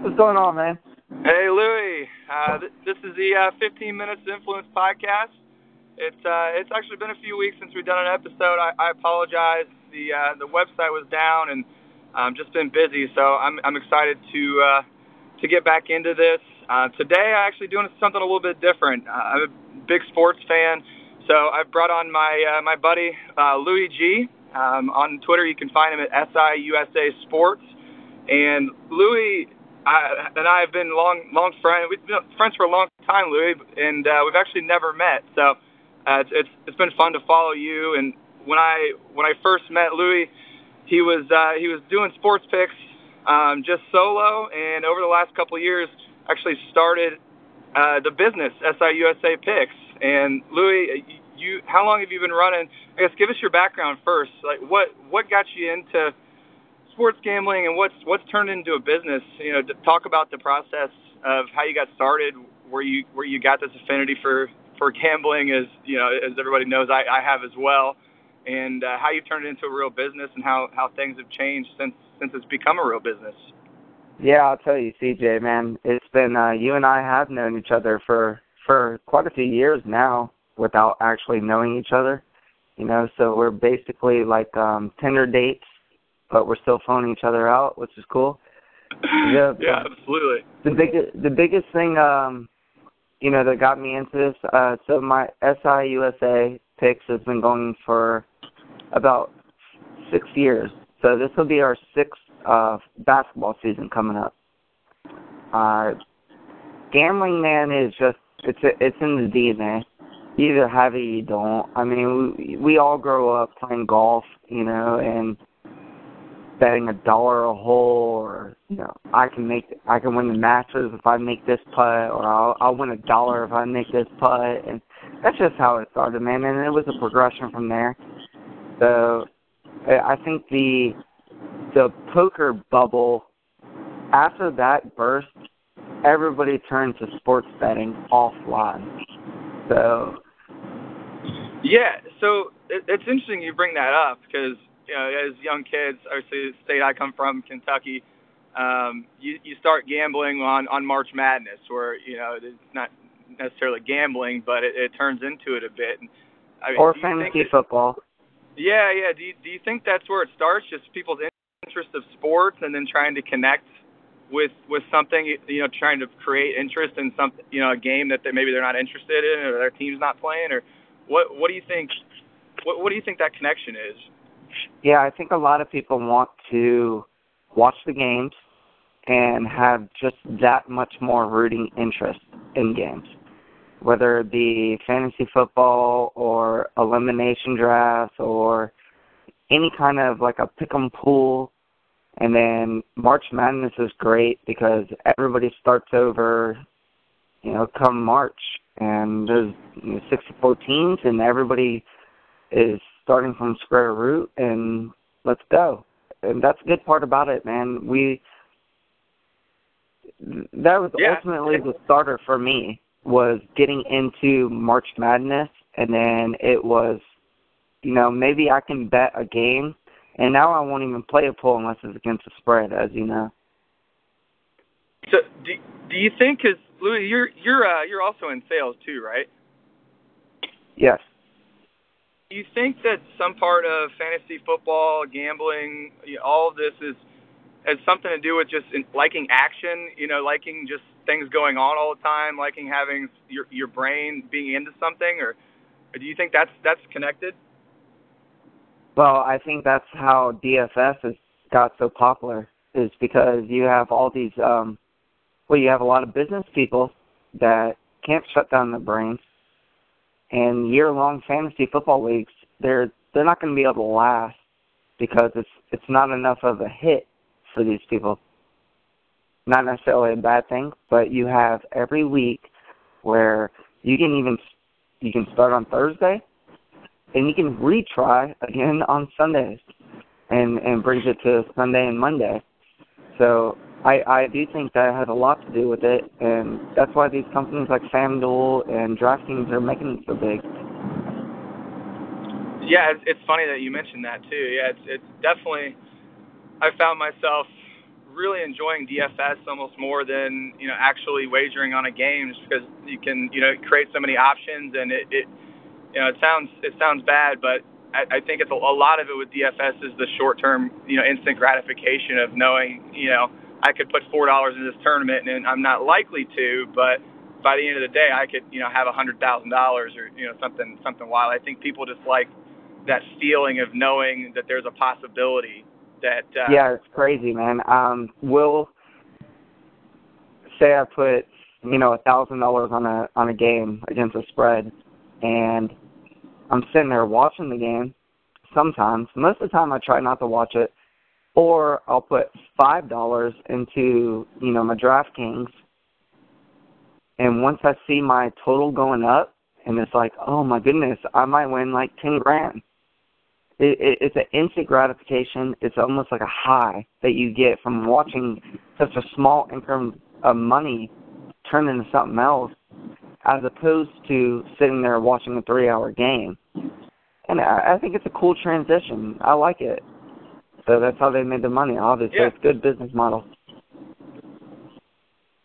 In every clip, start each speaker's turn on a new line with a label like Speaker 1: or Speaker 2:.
Speaker 1: What's going on, man?
Speaker 2: Hey, Louie. Uh, th- this is the uh, 15 Minutes Influence podcast. It's uh, it's actually been a few weeks since we've done an episode. I, I apologize. The uh, the website was down and um, just been busy. So I'm I'm excited to to get back into this. Uh, today, I'm actually doing something a little bit different. Uh, I'm a big sports fan, so I've brought on my uh, my buddy uh, Louie G. Um, on Twitter, you can find him at SIUSA Sports. And Louie I, and I have been long, long friends. We've been friends for a long time, Louie, and uh, we've actually never met. So uh, it's, it's it's been fun to follow you. And when I when I first met Louie, he was uh, he was doing sports picks um, just solo, and over the last couple of years, actually started uh, the business SIUSA Picks. And Louie, you how long have you been running? I guess give us your background first. Like what what got you into sports gambling and what's what's turned into a business. You know, to talk about the process of how you got started, where you where you got this affinity for for gambling, as you know, as everybody knows, I, I have as well, and uh, how you turned it into a real business and how how things have changed since since it's become a real business.
Speaker 1: Yeah, I'll tell you, CJ, man, it's been uh, you and I have known each other for for quite a few years now without actually knowing each other. You know, so we're basically like um Tinder dates but we're still phoning each other out, which is cool.
Speaker 2: Yeah, yeah, absolutely.
Speaker 1: The biggest the biggest thing um you know that got me into this uh so my SIUSA picks has been going for about 6 years. So this will be our sixth uh basketball season coming up. Uh gambling man is just it's it's in the DNA. You either have it, or you don't. I mean, we we all grow up playing golf, you know, and betting a dollar a hole or you know I can make I can win the Masters if I make this putt or I'll I'll win a dollar if I make this putt and that's just how it started man and it was a progression from there. So I think the the poker bubble after that burst everybody turned to sports betting offline. So
Speaker 2: yeah so it, it's interesting you bring that up because you know, as young kids, obviously the state I come from, Kentucky, um, you you start gambling on on March Madness, where you know it's not necessarily gambling, but it, it turns into it a bit.
Speaker 1: I mean, or fantasy football.
Speaker 2: Yeah, yeah. Do you, do you think that's where it starts? Just people's interest of sports, and then trying to connect with with something, you know, trying to create interest in something, you know, a game that they, maybe they're not interested in, or their team's not playing, or what? What do you think? What What do you think that connection is?
Speaker 1: Yeah, I think a lot of people want to watch the games and have just that much more rooting interest in games, whether it be fantasy football or elimination drafts or any kind of like a pick 'em pool. And then March Madness is great because everybody starts over, you know, come March, and there's you know, 64 teams, and everybody is starting from square root and let's go. And that's the good part about it, man. We that was
Speaker 2: yeah.
Speaker 1: ultimately the starter for me was getting into March Madness and then it was you know, maybe I can bet a game and now I won't even play a pool unless it's against the spread, as you know.
Speaker 2: So do do you think cuz Louie you're you're uh you're also in sales too, right?
Speaker 1: Yes.
Speaker 2: Do you think that some part of fantasy football, gambling, all of this is has something to do with just liking action? You know, liking just things going on all the time, liking having your your brain being into something, or, or do you think that's that's connected?
Speaker 1: Well, I think that's how DFS has got so popular is because you have all these um well you have a lot of business people that can't shut down their brains and year long fantasy football leagues they're they're not going to be able to last because it's it's not enough of a hit for these people. Not necessarily a bad thing but you have every week where you can even you can start on Thursday and you can retry again on Sundays and and brings it to Sunday and Monday. So I, I do think that has a lot to do with it, and that's why these companies like FanDuel and DraftKings are making it so big.
Speaker 2: Yeah, it's, it's funny that you mentioned that too. Yeah, it's, it's definitely. I found myself really enjoying DFS almost more than you know actually wagering on a game, just because you can you know create so many options and it, it you know it sounds it sounds bad, but I, I think it's a, a lot of it with DFS is the short term you know instant gratification of knowing you know I could put four dollars in this tournament and I'm not likely to, but by the end of the day I could you know have a hundred thousand dollars or you know something something wild. I think people just like that feeling of knowing that there's a possibility that uh,
Speaker 1: yeah it's crazy man. Um will say i put you know a thousand dollars on a on a game against a spread and i'm sitting there watching the game sometimes. Most of the time i try not to watch it or i'll put five dollars into you know my draftkings and once i see my total going up and it's like oh my goodness i might win like ten grand it, it, it's an instant gratification. It's almost like a high that you get from watching such a small increment of money turn into something else, as opposed to sitting there watching a three-hour game. And I, I think it's a cool transition. I like it. So that's how they made the money. Obviously,
Speaker 2: yeah.
Speaker 1: it's good business model.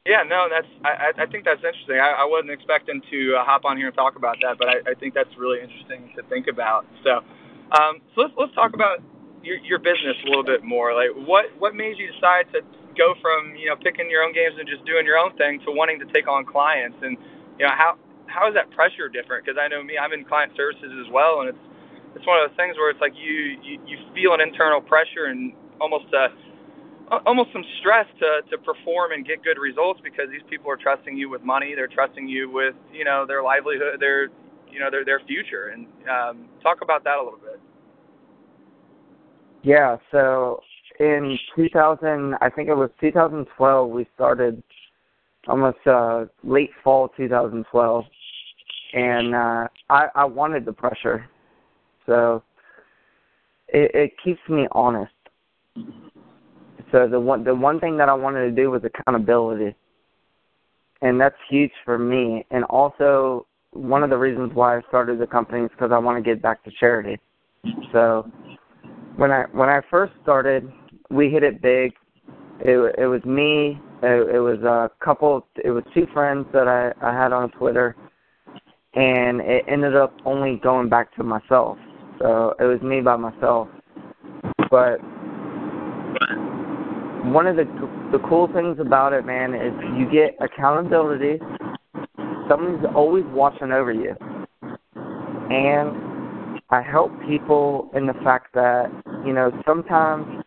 Speaker 2: Yeah, no, that's I I think that's interesting. I, I wasn't expecting to uh, hop on here and talk about that, but I, I think that's really interesting to think about. So, um, so let's let's talk about your your business a little bit more. Like what what made you decide to go from you know picking your own games and just doing your own thing to wanting to take on clients and you know how how is that pressure different? Because I know me, I'm in client services as well, and it's it's one of those things where it's like you you, you feel an internal pressure and almost a almost some stress to to perform and get good results because these people are trusting you with money. They're trusting you with you know their livelihood, their you know their their future. And um, talk about that a little bit.
Speaker 1: Yeah. So in 2000, I think it was 2012, we started almost uh, late fall 2012, and uh, I I wanted the pressure, so it, it keeps me honest. So the one the one thing that I wanted to do was accountability, and that's huge for me. And also one of the reasons why I started the company is because I want to get back to charity. So when I when I first started, we hit it big. It it was me. It, it was a couple. It was two friends that I I had on Twitter, and it ended up only going back to myself. So it was me by myself. But one of the the cool things about it, man, is you get accountability someone's always watching over you. And I help people in the fact that, you know, sometimes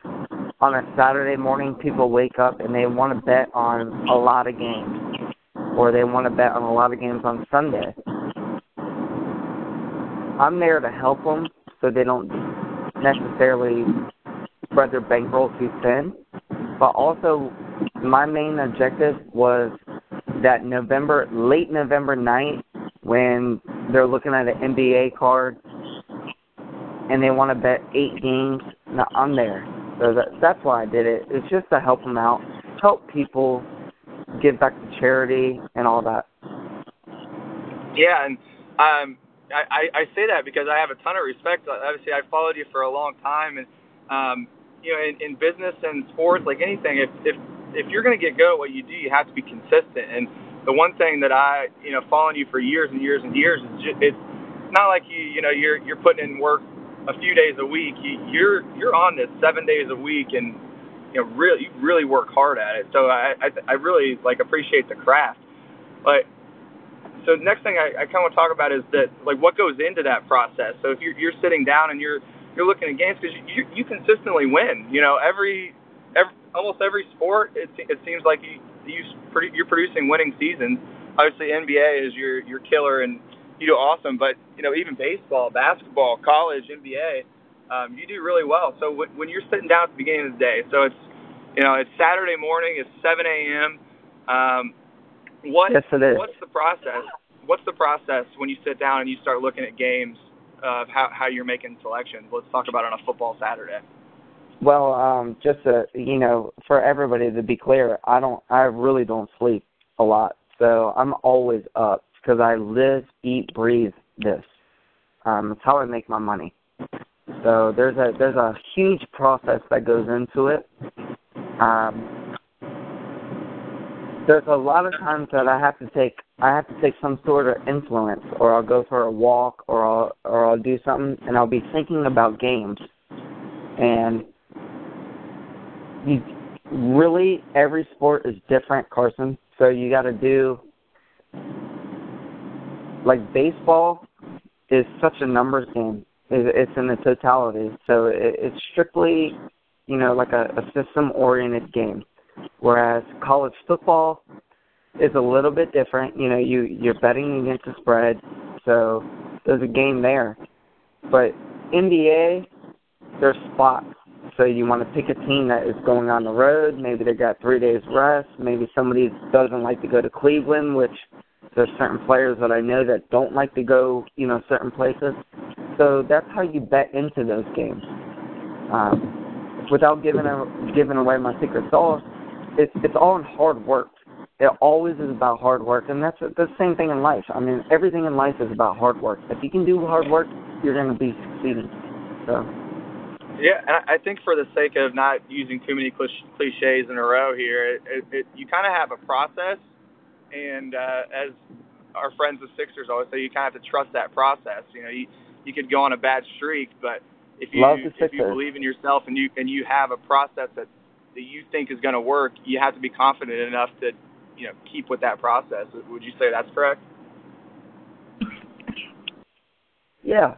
Speaker 1: on a Saturday morning people wake up and they want to bet on a lot of games or they want to bet on a lot of games on Sunday. I'm there to help them so they don't necessarily spread their bankroll too thin. But also, my main objective was that November, late November night, when they're looking at an NBA card and they want to bet eight games, no, I'm there. So that, that's why I did it. It's just to help them out, help people, give back to charity, and all that.
Speaker 2: Yeah, and um, I, I say that because I have a ton of respect. Obviously, I followed you for a long time, and um, you know, in, in business and sports, like anything, if if if you're going to get good at what you do, you have to be consistent. And the one thing that I, you know, following you for years and years and years is just, it's not like you, you know, you're you're putting in work a few days a week. You, you're you're on this seven days a week, and you know, really you really work hard at it. So I I, I really like appreciate the craft. But so next thing I, I kind of want to talk about is that like what goes into that process. So if you're you're sitting down and you're you're looking at games because you, you you consistently win. You know, every every almost every sport, it, it seems like you, you you're producing winning seasons. Obviously, NBA is your your killer, and you do awesome. But you know, even baseball, basketball, college, NBA, um, you do really well. So when, when you're sitting down at the beginning of the day, so it's you know it's Saturday morning, it's 7 a.m. Um, what
Speaker 1: yes, it is.
Speaker 2: what's the process? What's the process when you sit down and you start looking at games of how how you're making selections? Let's talk about it on a football Saturday.
Speaker 1: Well, um, just to you know, for everybody to be clear, I don't, I really don't sleep a lot, so I'm always up because I live, eat, breathe this. Um, it's how I make my money. So there's a there's a huge process that goes into it, Um, there's a lot of times that I have to take I have to take some sort of influence, or I'll go for a walk, or I'll or I'll do something, and I'll be thinking about games, and you really every sport is different, Carson. So you got to do like baseball is such a numbers game. It's in the totality, so it's strictly, you know, like a, a system-oriented game. Whereas college football is a little bit different. You know, you you're betting against the spread, so there's a game there. But NBA, there's spots. So you want to pick a team that is going on the road. Maybe they got three days rest. Maybe somebody doesn't like to go to Cleveland, which there's certain players that I know that don't like to go, you know, certain places. So that's how you bet into those games. Um, without giving a, giving away my secret sauce, it's it's all in hard work. It always is about hard work, and that's the same thing in life. I mean, everything in life is about hard work. If you can do hard work, you're going to be succeeding. So.
Speaker 2: Yeah, and I think for the sake of not using too many cliches in a row here, it, it, it, you kind of have a process, and uh, as our friends the Sixers always say, you kind of have to trust that process. You know, you you could go on a bad streak, but if you if you believe in yourself and you and you have a process that that you think is going to work, you have to be confident enough to you know keep with that process. Would you say that's correct?
Speaker 1: Yeah,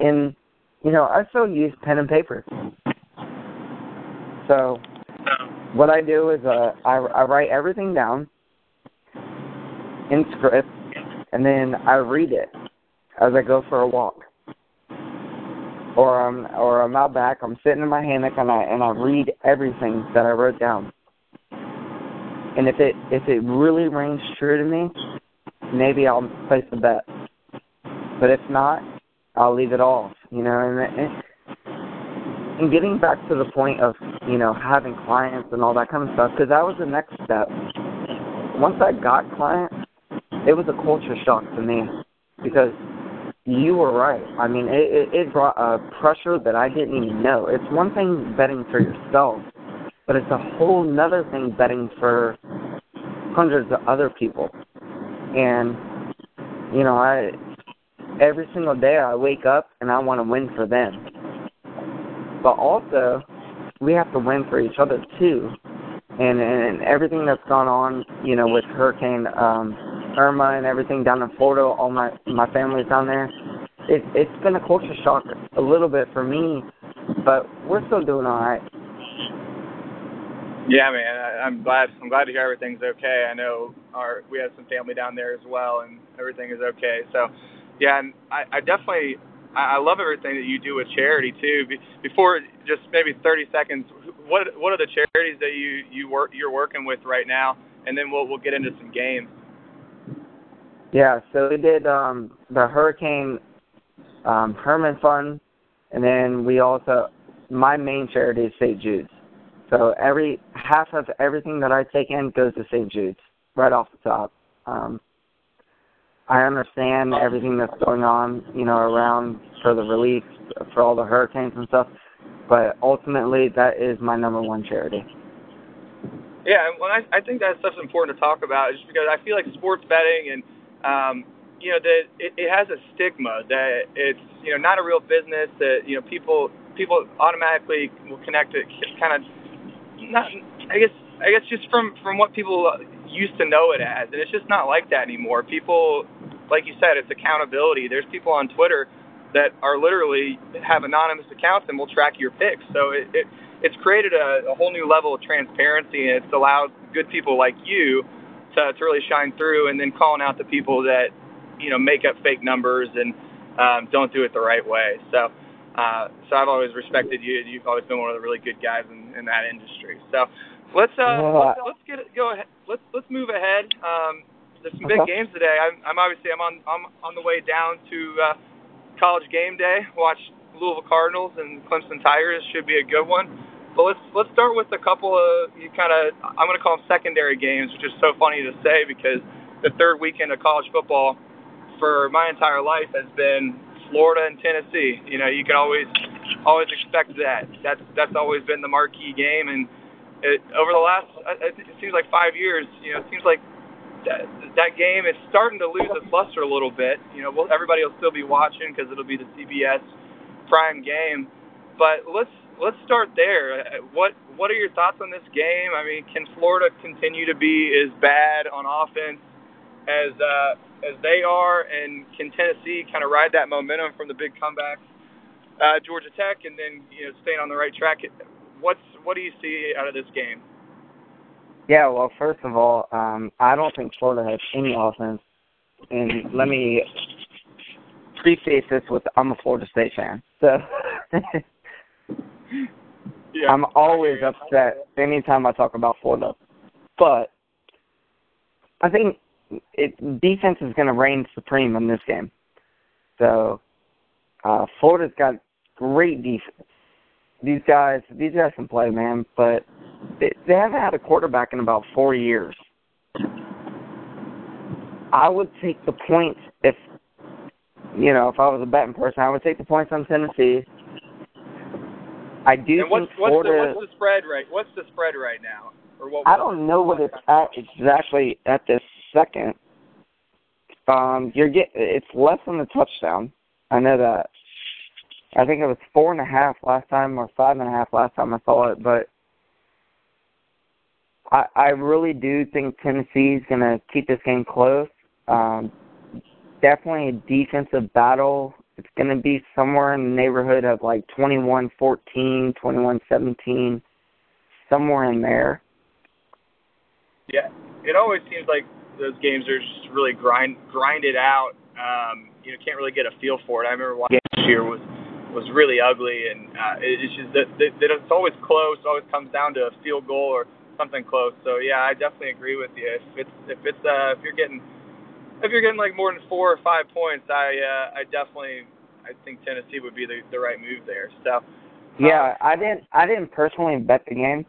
Speaker 1: and you know, I still use pen and paper. So what I do is uh, I, I write everything down in script, and then I read it as I go for a walk. Or I'm or I'm out back. I'm sitting in my hammock and I and I read everything that I wrote down. And if it if it really rings true to me, maybe I'll place a bet. But if not, I'll leave it off. You know, and, and getting back to the point of you know having clients and all that kind of stuff, because that was the next step. Once I got clients, it was a culture shock to me because you were right. I mean, it, it, it brought a pressure that I didn't even know. It's one thing betting for yourself, but it's a whole nother thing betting for hundreds of other people. And you know, I every single day I wake up and I want to win for them. But also, we have to win for each other too. And and everything that's gone on, you know, with Hurricane um, Irma and everything down in Florida, all my my family's down there. It it's been a culture shock a little bit for me, but we're still doing all right.
Speaker 2: Yeah, man. I, I'm glad. I'm glad to hear everything's okay. I know our we have some family down there as well, and everything is okay. So, yeah, and I, I definitely I love everything that you do with charity too. Before just maybe 30 seconds, what what are the charities that you you work you're working with right now, and then we'll we'll get into some games.
Speaker 1: Yeah, so we did um, the Hurricane um, Herman Fund, and then we also my main charity is St. Jude's. So every half of everything that I take in goes to St. Jude's right off the top. Um, I understand everything that's going on, you know, around for the relief for all the hurricanes and stuff, but ultimately that is my number one charity.
Speaker 2: Yeah, well, I, I think that stuff's important to talk about, just because I feel like sports betting and um, you know that it, it has a stigma that it's you know not a real business that you know people people automatically will connect it kind of not I guess I guess just from from what people used to know it as, and it's just not like that anymore. People, like you said, it's accountability. There's people on Twitter that are literally have anonymous accounts and will track your picks. So it, it it's created a, a whole new level of transparency, and it's allowed good people like you to to really shine through, and then calling out the people that you know make up fake numbers and um, don't do it the right way. So. Uh, so I've always respected you. You've always been one of the really good guys in, in that industry. So let's uh, let's, let's get it, go ahead let's let's move ahead. Um, there's some big games today. I'm, I'm obviously I'm on I'm on the way down to uh, college game day. Watch Louisville Cardinals and Clemson Tigers should be a good one. But let's let's start with a couple of you kind of I'm going to call them secondary games, which is so funny to say because the third weekend of college football for my entire life has been Florida and Tennessee. You know, you can always always expect that. That's that's always been the marquee game and it, over the last, it seems like five years, you know, it seems like that, that game is starting to lose its luster a little bit. You know, well, everybody will still be watching because it'll be the CBS prime game. But let's let's start there. What what are your thoughts on this game? I mean, can Florida continue to be as bad on offense as uh, as they are, and can Tennessee kind of ride that momentum from the big comeback, uh, Georgia Tech, and then you know staying on the right track? What's what do you see out of this game?
Speaker 1: Yeah, well, first of all, um, I don't think Florida has any offense, and let me preface this with I'm a Florida State fan, so
Speaker 2: yeah,
Speaker 1: I'm always upset anytime I talk about Florida. But I think it defense is going to reign supreme in this game. So uh, Florida's got great defense. These guys, these guys can play, man. But they, they haven't had a quarterback in about four years. I would take the points if, you know, if I was a betting person, I would take the points on Tennessee. I do
Speaker 2: and what's,
Speaker 1: think Florida.
Speaker 2: What's the, what's the spread right? What's the spread right now? Or what?
Speaker 1: I don't know what it's at exactly at this second. Um, you're get it's less than the touchdown. I know that. I think it was four and a half last time or five and a half last time I saw it, but I I really do think Tennessee's gonna keep this game close. Um, definitely a defensive battle. It's gonna be somewhere in the neighborhood of like twenty-one fourteen, twenty-one seventeen, somewhere in there.
Speaker 2: Yeah, it always seems like those games are just really grind grinded out. Um, you know, can't really get a feel for it. I remember watching this year was was really ugly, and uh, it's just that, that, that it's always close. It always comes down to a field goal or something close. So yeah, I definitely agree with you. If it's if it's uh, if you're getting if you're getting like more than four or five points, I uh, I definitely I think Tennessee would be the the right move there. So
Speaker 1: yeah, I didn't I didn't personally bet the game,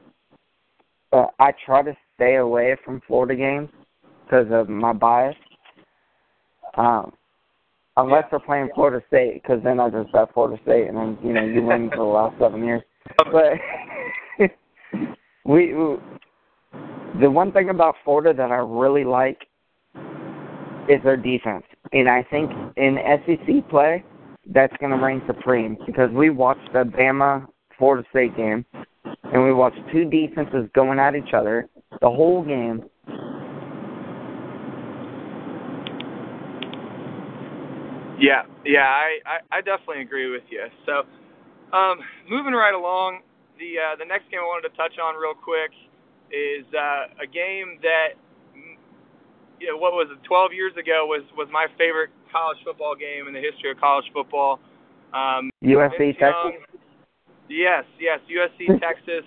Speaker 1: but I try to stay away from Florida games because of my bias. Um, unless
Speaker 2: yeah.
Speaker 1: they're playing Florida State, because then I just bet Florida State, and then you know you win for the last seven years. But we, we the one thing about Florida that I really like is their defense, and I think in SEC play that's going to reign supreme because we watched the Bama Florida State game, and we watched two defenses going at each other the whole game.
Speaker 2: Yeah, yeah, I, I, I definitely agree with you. So, um, moving right along, the uh, the next game I wanted to touch on real quick is uh, a game that you know what was it 12 years ago was was my favorite college football game in the history of college football. Um,
Speaker 1: USC Texas.
Speaker 2: Yes, yes, USC Texas.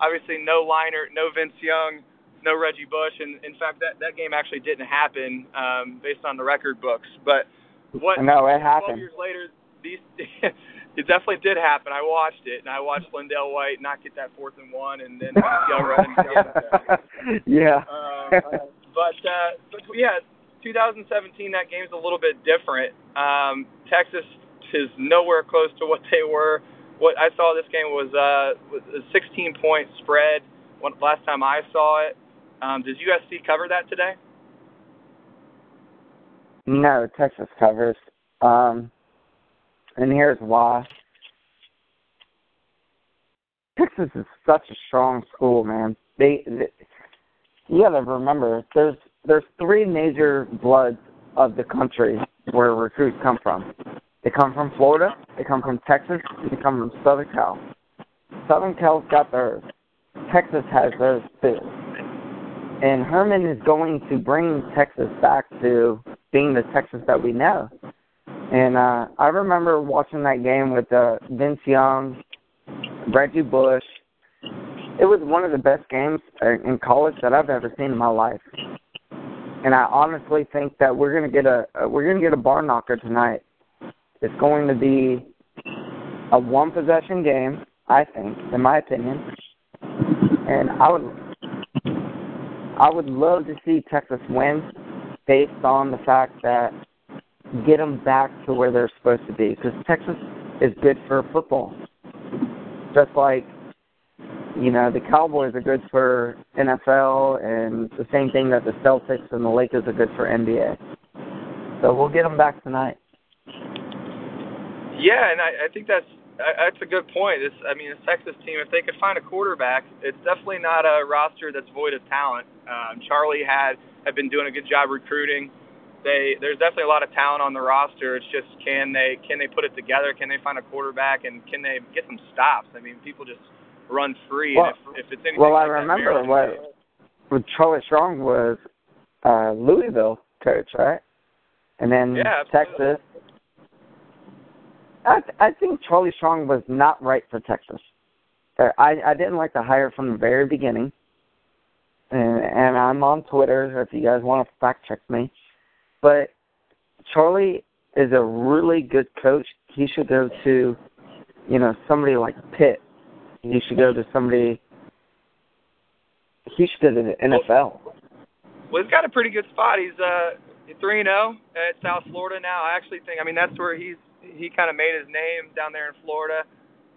Speaker 2: Obviously, no Leinart, no Vince Young, no Reggie Bush, and in fact, that that game actually didn't happen um, based on the record books, but what?
Speaker 1: No, it happened.
Speaker 2: Twelve years later, these it definitely did happen. I watched it, and I watched LenDale White not get that fourth and one, and then running.
Speaker 1: yeah.
Speaker 2: Uh, but uh, but yeah, 2017 that game's a little bit different. Um, Texas is nowhere close to what they were. What I saw this game was uh, a 16 point spread. When, last time I saw it, um, does USC cover that today?
Speaker 1: No, Texas covers. Um, and here's why. Texas is such a strong school, man. They, they you gotta remember there's there's three major bloods of the country where recruits come from. They come from Florida, they come from Texas, they come from Southern Cal. Southern Cal's got theirs. Texas has theirs too. And Herman is going to bring Texas back to being the Texas that we know. And uh, I remember watching that game with uh, Vince Young, Reggie Bush. It was one of the best games in college that I've ever seen in my life. And I honestly think that we're gonna get a we're gonna get a barn knocker tonight. It's going to be a one possession game, I think, in my opinion. And I would I would love to see Texas win based on the fact that get them back to where they're supposed to be because Texas is good for football. Just like you know, the Cowboys are good for NFL, and the same thing that the Celtics and the Lakers are good for NBA. So we'll get them back tonight.
Speaker 2: Yeah, and I, I think that's that's a good point. This, I mean, the Texas team, if they could find a quarterback, it's definitely not a roster that's void of talent. Um, Charlie had had been doing a good job recruiting. They there's definitely a lot of talent on the roster. It's just can they can they put it together? Can they find a quarterback and can they get some stops? I mean, people just run free.
Speaker 1: Well,
Speaker 2: if, if it's anything
Speaker 1: well,
Speaker 2: like
Speaker 1: I
Speaker 2: that,
Speaker 1: remember
Speaker 2: Maryland
Speaker 1: what Charlie Strong was uh Louisville coach, right? And then
Speaker 2: Yeah.
Speaker 1: Texas. I I think Charlie Strong was not right for Texas. I I didn't like the hire from the very beginning. And and I'm on Twitter if you guys want to fact check me. But Charlie is a really good coach. He should go to, you know, somebody like Pitt. He should go to somebody he should go to the NFL.
Speaker 2: Well, he's got a pretty good spot. He's uh three and zero at South Florida now. I actually think. I mean, that's where he's he kind of made his name down there in Florida.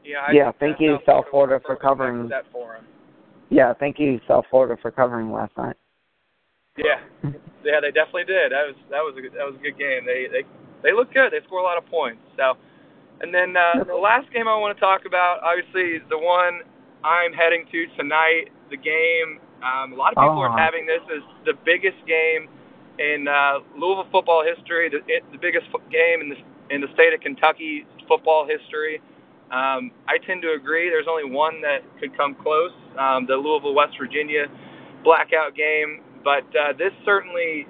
Speaker 2: Yeah. I
Speaker 1: Yeah, thank you,
Speaker 2: that
Speaker 1: South Florida,
Speaker 2: was a
Speaker 1: for covering-
Speaker 2: step for him.
Speaker 1: Yeah, thank you, South Florida, for covering last night.
Speaker 2: Yeah, yeah, they definitely did. That was that was a good, that was a good game. They they they look good. They score a lot of points. So, and then uh, the last game I want to talk about, obviously the one I'm heading to tonight, the game. Um, a lot of people
Speaker 1: Oh.
Speaker 2: are having this as the biggest game in uh, Louisville football history, the, it, the biggest fo- game in the in the state of Kentucky football history. Um, I tend to agree. There's only one that could come close, um, the Louisville West Virginia blackout game. But uh, this certainly,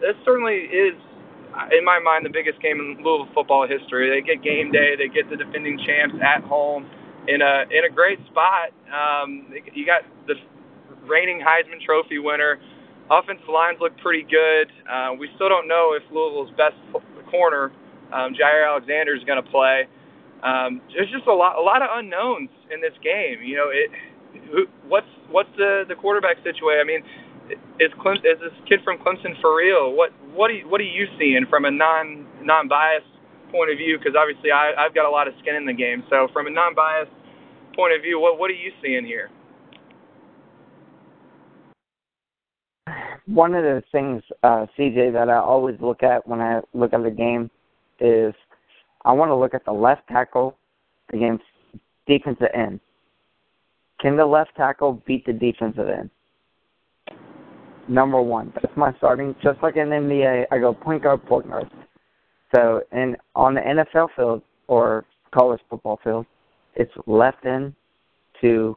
Speaker 2: this certainly is, in my mind, the biggest game in Louisville football history. They get game day. They get the defending champs at home in a in a great spot. Um, you got the reigning Heisman Trophy winner. Offensive lines look pretty good. Uh, we still don't know if Louisville's best corner, um, Jaire Alexander, is going to play. Um, there's just a lot, a lot of unknowns in this game. You know, it, who, what's what's the the quarterback situation? I mean, is Clem, is this kid from Clemson for real? What what are you, what are you seeing from a non non biased point of view? Because obviously I, I've got a lot of skin in the game. So from a non biased point of view, what what are you seeing here?
Speaker 1: One of the things, uh, CJ, that I always look at when I look at the game is I want to look at the left tackle against defensive end. Can the left tackle beat the defensive end? Number one. That's my starting. Just like in NBA, I go point guard, point guard. So, and on the NFL field or college football field, it's left end to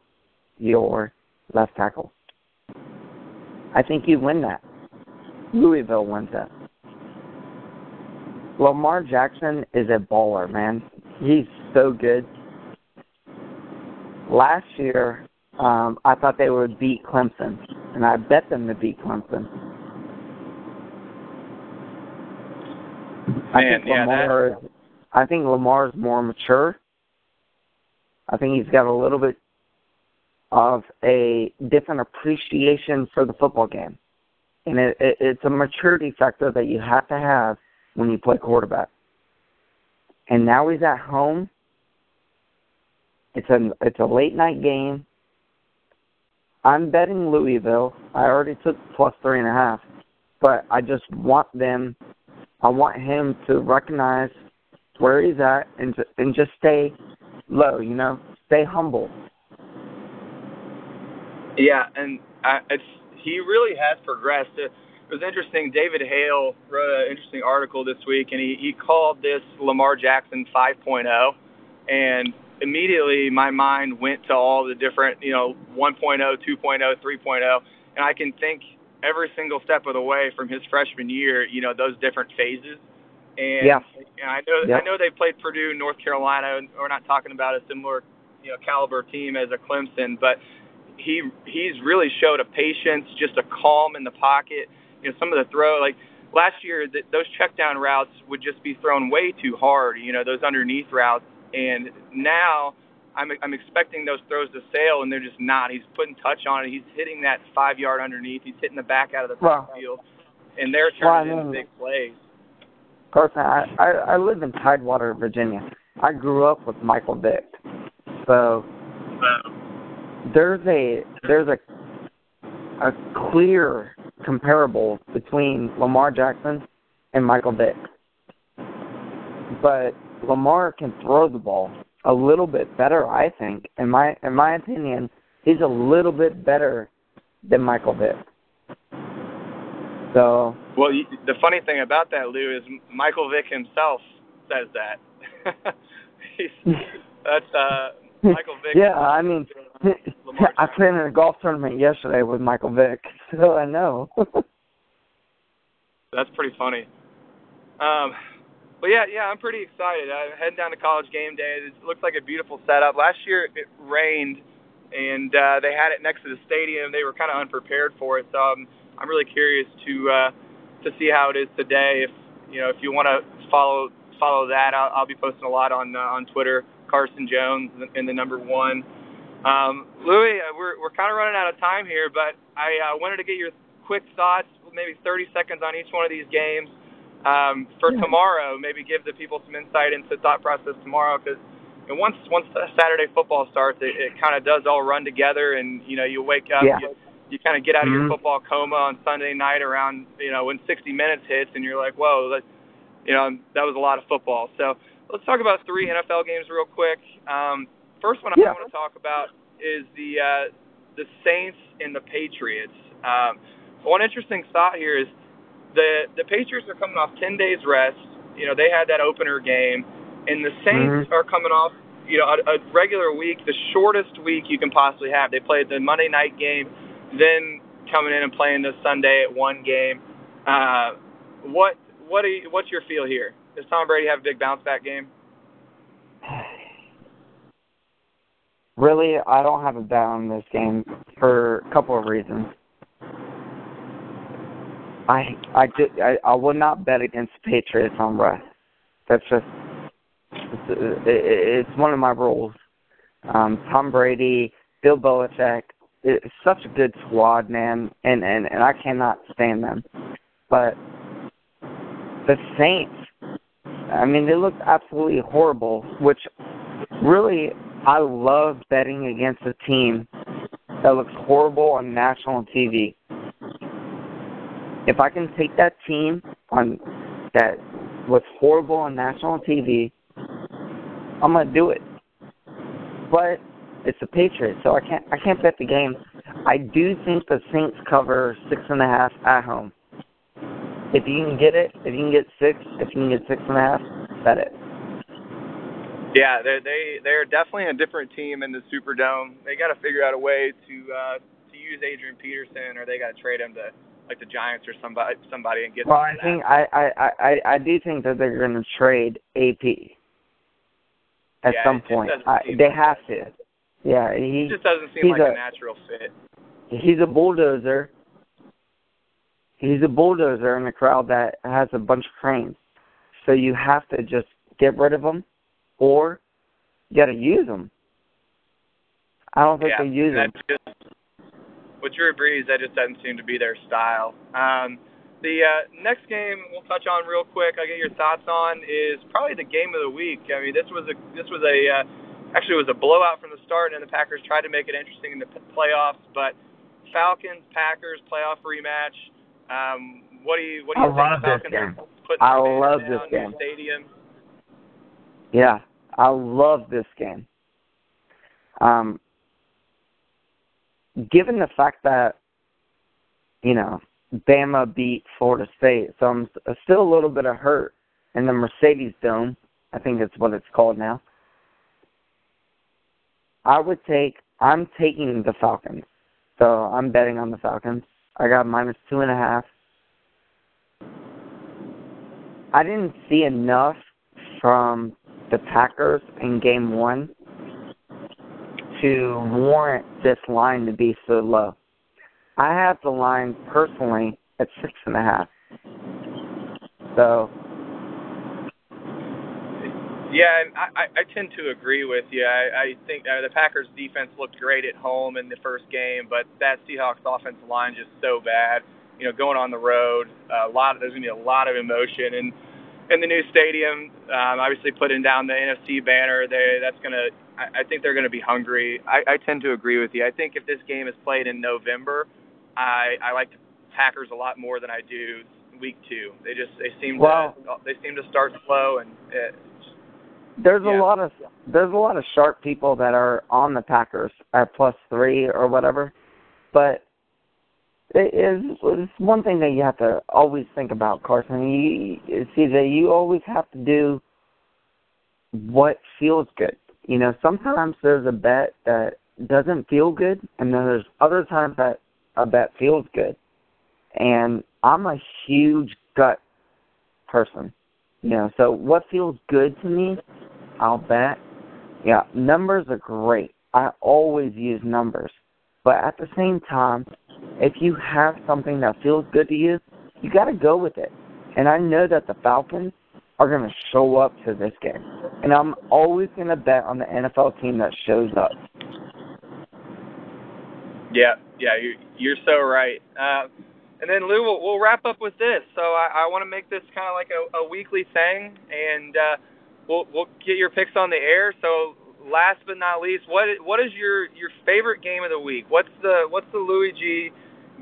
Speaker 1: your left tackle. I think you win that. Louisville wins that. Lamar Jackson is a baller, man. He's so good. Last year, um, I thought they would beat Clemson, and I bet them to beat Clemson. I
Speaker 2: Man,
Speaker 1: think
Speaker 2: yeah,
Speaker 1: Lamar. Is, I think Lamar is more mature. I think he's got a little bit of a different appreciation for the football game, and it, it, it's a maturity factor that you have to have when you play quarterback. And now he's at home. It's a it's a late night game. I'm betting Louisville. I already took plus three and a half, but I just want them. I want him to recognize where he's at and to, and just stay low. You know, stay humble.
Speaker 2: Yeah, and I, it's he really has progressed. It, it was interesting. David Hale wrote an interesting article this week, and he he called this Lamar Jackson 5.0, and immediately my mind went to all the different, you know, 1.0, 2.0, 3.0, and I can think every single step of the way from his freshman year, you know, those different phases. And,
Speaker 1: Yeah.
Speaker 2: and I know
Speaker 1: Yeah.
Speaker 2: I know they played Purdue, North Carolina, and we're not talking about a similar, you know, caliber team as a Clemson, but he he's really showed a patience, just a calm in the pocket. You know, some of the throw like last year, th- those check down routes would just be thrown way too hard. You know, those underneath routes, and now I'm I'm expecting those throws to sail, and they're just not. He's putting touch on it. He's hitting that five yard underneath. He's hitting the back out of the
Speaker 1: Well-
Speaker 2: field, and they're
Speaker 1: Well, I
Speaker 2: turning into big plays.
Speaker 1: Carson, I, I I live in Tidewater, Virginia. I grew up with Michael Vick, so there's a there's a a clear comparable between Lamar Jackson and Michael Vick. But Lamar can throw the ball a little bit better, I think. In my in my opinion, he's a little bit better than Michael Vick. So.
Speaker 2: Well, the funny thing about that, Lou, is Michael Vick himself says that. he's, that's uh, Michael Vick.
Speaker 1: Yeah, I mean, I played in a golf tournament yesterday with Michael Vick, so I know.
Speaker 2: that's pretty funny. Um, but yeah, yeah, I'm pretty excited. I'm heading down to college game day. It looks like a beautiful setup. Last year it rained, and uh, they had it next to the stadium. They were kind of unprepared for it, so I'm I'm really curious to uh, to see how it is today. If you know, if you want to follow follow that, I'll, I'll be posting a lot on uh, on Twitter. Carson Jones in the number one. Um, Louis, uh, we're we're kind of running out of time here, but I uh, wanted to get your quick thoughts, maybe 30 seconds on each one of these games um, for yeah. tomorrow. Maybe give the people some insight into the thought process tomorrow because and once once Saturday football starts, it, it kind of does all run together, and you know you wake up,
Speaker 1: yeah.
Speaker 2: you, you kind of get out of
Speaker 1: mm-hmm.
Speaker 2: your football coma on Sunday night around you know when 60 minutes hits, and you're like, whoa, that, you know that was a lot of football. So let's talk about three NFL games real quick. Um, first one
Speaker 1: yeah.
Speaker 2: I want to talk about is the uh, the Saints and the Patriots. Um, one interesting thought here is the the Patriots are coming off 10 days rest. You know, they had that opener game, and the Saints
Speaker 1: mm-hmm.
Speaker 2: are coming off you know a, a regular week, the shortest week you can possibly have. They played the Monday night game, then coming in and playing this Sunday at one game. Uh, what what do you, what's your feel here? Does Tom Brady have a big bounce back game?
Speaker 1: Really, I don't have a bet on this game for a couple of reasons. I I did I, I would not bet against Patriots on rest. That's just it's, it's one of my rules. Um, Tom Brady, Bill Belichick, it's such a good squad, man, and and and I cannot stand them. But the Saints, I mean, they looked absolutely horrible. Which really, I love betting against a team that looks horrible on national TV if I can take that team on that was horrible on national TV, I'm gonna do it. But it's the Patriots, so I can't I can't bet the game. I do think the Saints cover six and a half at home. If you can get it, if you can get six, if you can get six and a half, bet it.
Speaker 2: Yeah, they they they're definitely a different team in the Superdome. They got to figure out a way to uh, to use Adrian Peterson, or they got to trade him to like the Giants or somebody somebody and get.
Speaker 1: Well, I think I, I I I do think that they're going to trade AP at
Speaker 2: yeah,
Speaker 1: some point. I, they have to. Yeah, he,
Speaker 2: he just doesn't seem like
Speaker 1: a,
Speaker 2: a natural fit.
Speaker 1: He's a bulldozer. He's a bulldozer in a crowd that has a bunch of cranes. So you have to just get rid of him, or you got to use them. I don't think
Speaker 2: yeah,
Speaker 1: they use them.
Speaker 2: Just, with Drew Brees, that just doesn't seem to be their style. Um, the uh, next game we'll touch on real quick. I get your thoughts on is probably the game of the week. I mean, this was a this was a uh, actually it was a blowout from the start, and the Packers tried to make it interesting in the playoffs. But Falcons Packers playoff rematch. Um, what do you what do you
Speaker 1: I
Speaker 2: think?
Speaker 1: love
Speaker 2: Falcons
Speaker 1: this game.
Speaker 2: I
Speaker 1: love
Speaker 2: this
Speaker 1: game.
Speaker 2: Stadium.
Speaker 1: Yeah, I love this game. Um, given the fact that you know Bama beat Florida State, so I'm uh, still a little bit of hurt in the Mercedes Dome. I think that's what it's called now. I would take. I'm taking the Falcons, so I'm betting on the Falcons. I got minus two and a half. I didn't see enough from the Packers in Game One to warrant this line to be so low. I have the line personally at six and a half. So.
Speaker 2: Yeah, and I, I tend to agree with you. I, I think uh, the Packers' defense looked great at home in the first game, but that Seahawks offensive line just so bad. You know, going on the road, a lot of there's gonna be a lot of emotion, and in the new stadium, um, obviously putting down the NFC banner, they that's gonna. I, I think they're gonna be hungry. I, I tend to agree with you. I think if this game is played in November, I I like the Packers a lot more than I do week two. They just they seem to they seem to start slow and. It,
Speaker 1: there's
Speaker 2: yeah.
Speaker 1: a lot of there's a lot of sharp people that are on the Packers at plus three or whatever, but is it's one thing that you have to always think about, Carson. You see that you always have to do what feels good. You know, sometimes there's a bet that doesn't feel good, and then there's other times that a bet feels good. And I'm a huge gut person. You know, so what feels good to me, I'll bet. Yeah, numbers are great. I always use numbers. But at the same time, if you have something that feels good to you, you got to go with it. And I know that the Falcons are going to show up to this game. And I'm always going to bet on the NFL team that shows up.
Speaker 2: Yeah, yeah, you're, you're so right. Uh, and then Lou, we'll, we'll wrap up with this. So I, I want to make this kind of like a, a weekly thing, and uh, we'll we'll get your picks on the air. So last but not least, what what is your your favorite game of the week? What's the what's the Louis G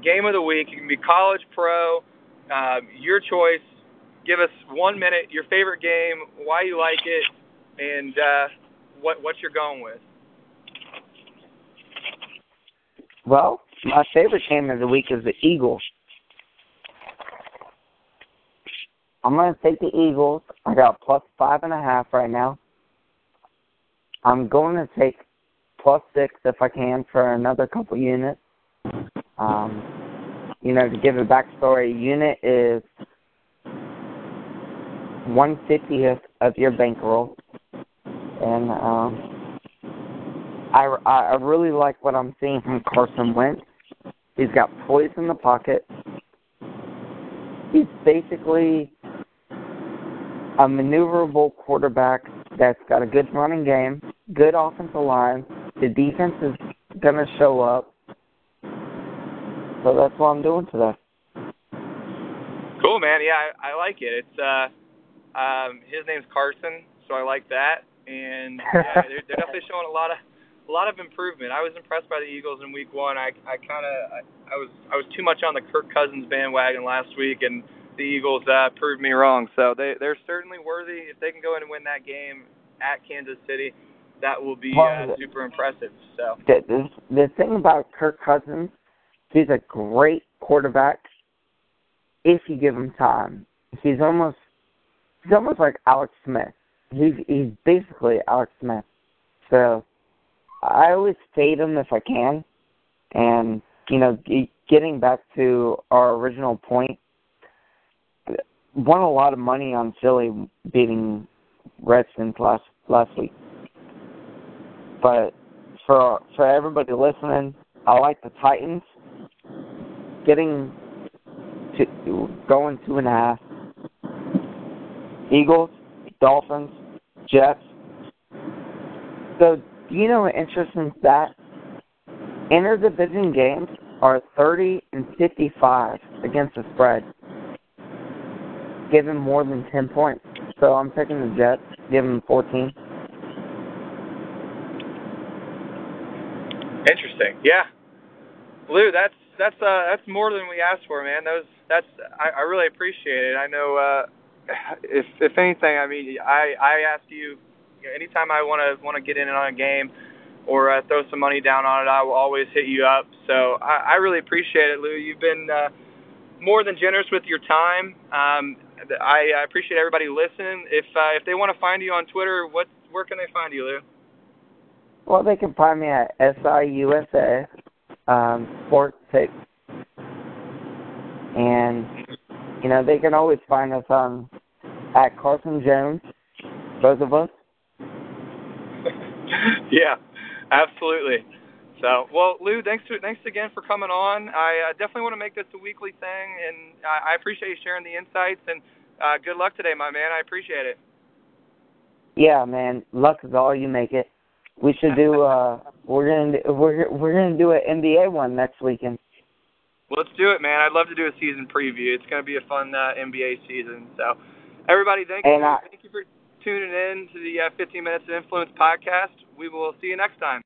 Speaker 2: game of the week? It can be college, pro, uh, your choice. Give us one minute, your favorite game, why you like it, and uh, what what you're going with.
Speaker 1: Well, my favorite game of the week is the Eagles. I'm going to take the Eagles. I got plus five and a half right now. I'm going to take plus six if I can for another couple units. Um, you know, to give a backstory, unit is one fiftieth of your bankroll, and um, I I really like what I'm seeing from Carson Wentz. He's got poise in the pocket. He's basically a maneuverable quarterback that's got a good running game, good offensive line. The defense is going to show up. So that's what I'm doing today.
Speaker 2: Cool, man. Yeah, I, I like it. It's uh, um, his name's Carson, so I like that. And yeah, they're, they're definitely showing a lot of a lot of improvement. I was impressed by the Eagles in Week One. I I kind of I, I was I was too much on the Kirk Cousins bandwagon last week, and the Eagles uh, proved me wrong. So they they're certainly worthy. If they can go in and win that game at Kansas City, that will be uh, super impressive. So
Speaker 1: the, the the thing about Kirk Cousins, he's a great quarterback if you give him time. He's almost he's almost like Alex Smith. He's he's basically Alex Smith. So I always fade him if I can. And you know, getting back to our original point, won a lot of money on Philly beating Redskins last last week. But for for everybody listening, I like the Titans getting to going two and a half. Eagles, Dolphins, Jets. So do you know an interesting stat? Interdivision games are 30 and 55 against the spread give him more than 10 points. So I'm taking the Jets, give him 14.
Speaker 2: Interesting. Yeah. Lou, that's that's uh that's more than we asked for, man. Those that's I, I really appreciate it. I know uh if if anything, I mean I I ask you, you know, anytime I want to want to get in on a game or uh, throw some money down on it, I will always hit you up. So I, I really appreciate it, Lou. You've been uh, more than generous with your time. Um, I, I appreciate everybody listening. If uh, if they want to find you on Twitter, what where can they find you, Lou?
Speaker 1: Well, they can find me at SIUSA um, Sports and you know they can always find us on at Carson Jones, both of us.
Speaker 2: yeah, absolutely. So, well, Lou, thanks to, thanks again for coming on. I uh, definitely want to make this a weekly thing, and I, I appreciate you sharing the insights. And uh, good luck today, my man. I appreciate it.
Speaker 1: Yeah, man. Luck is all you make it. We should do. uh We're gonna do, we're we're gonna do an NBA one next weekend.
Speaker 2: Well, let's do it, man. I'd love to do a season preview. It's gonna be a fun uh, NBA season. So, Everybody, thank you.
Speaker 1: I,
Speaker 2: thank you for tuning in to the uh, 15 Minutes of Influence podcast. We will see you next time.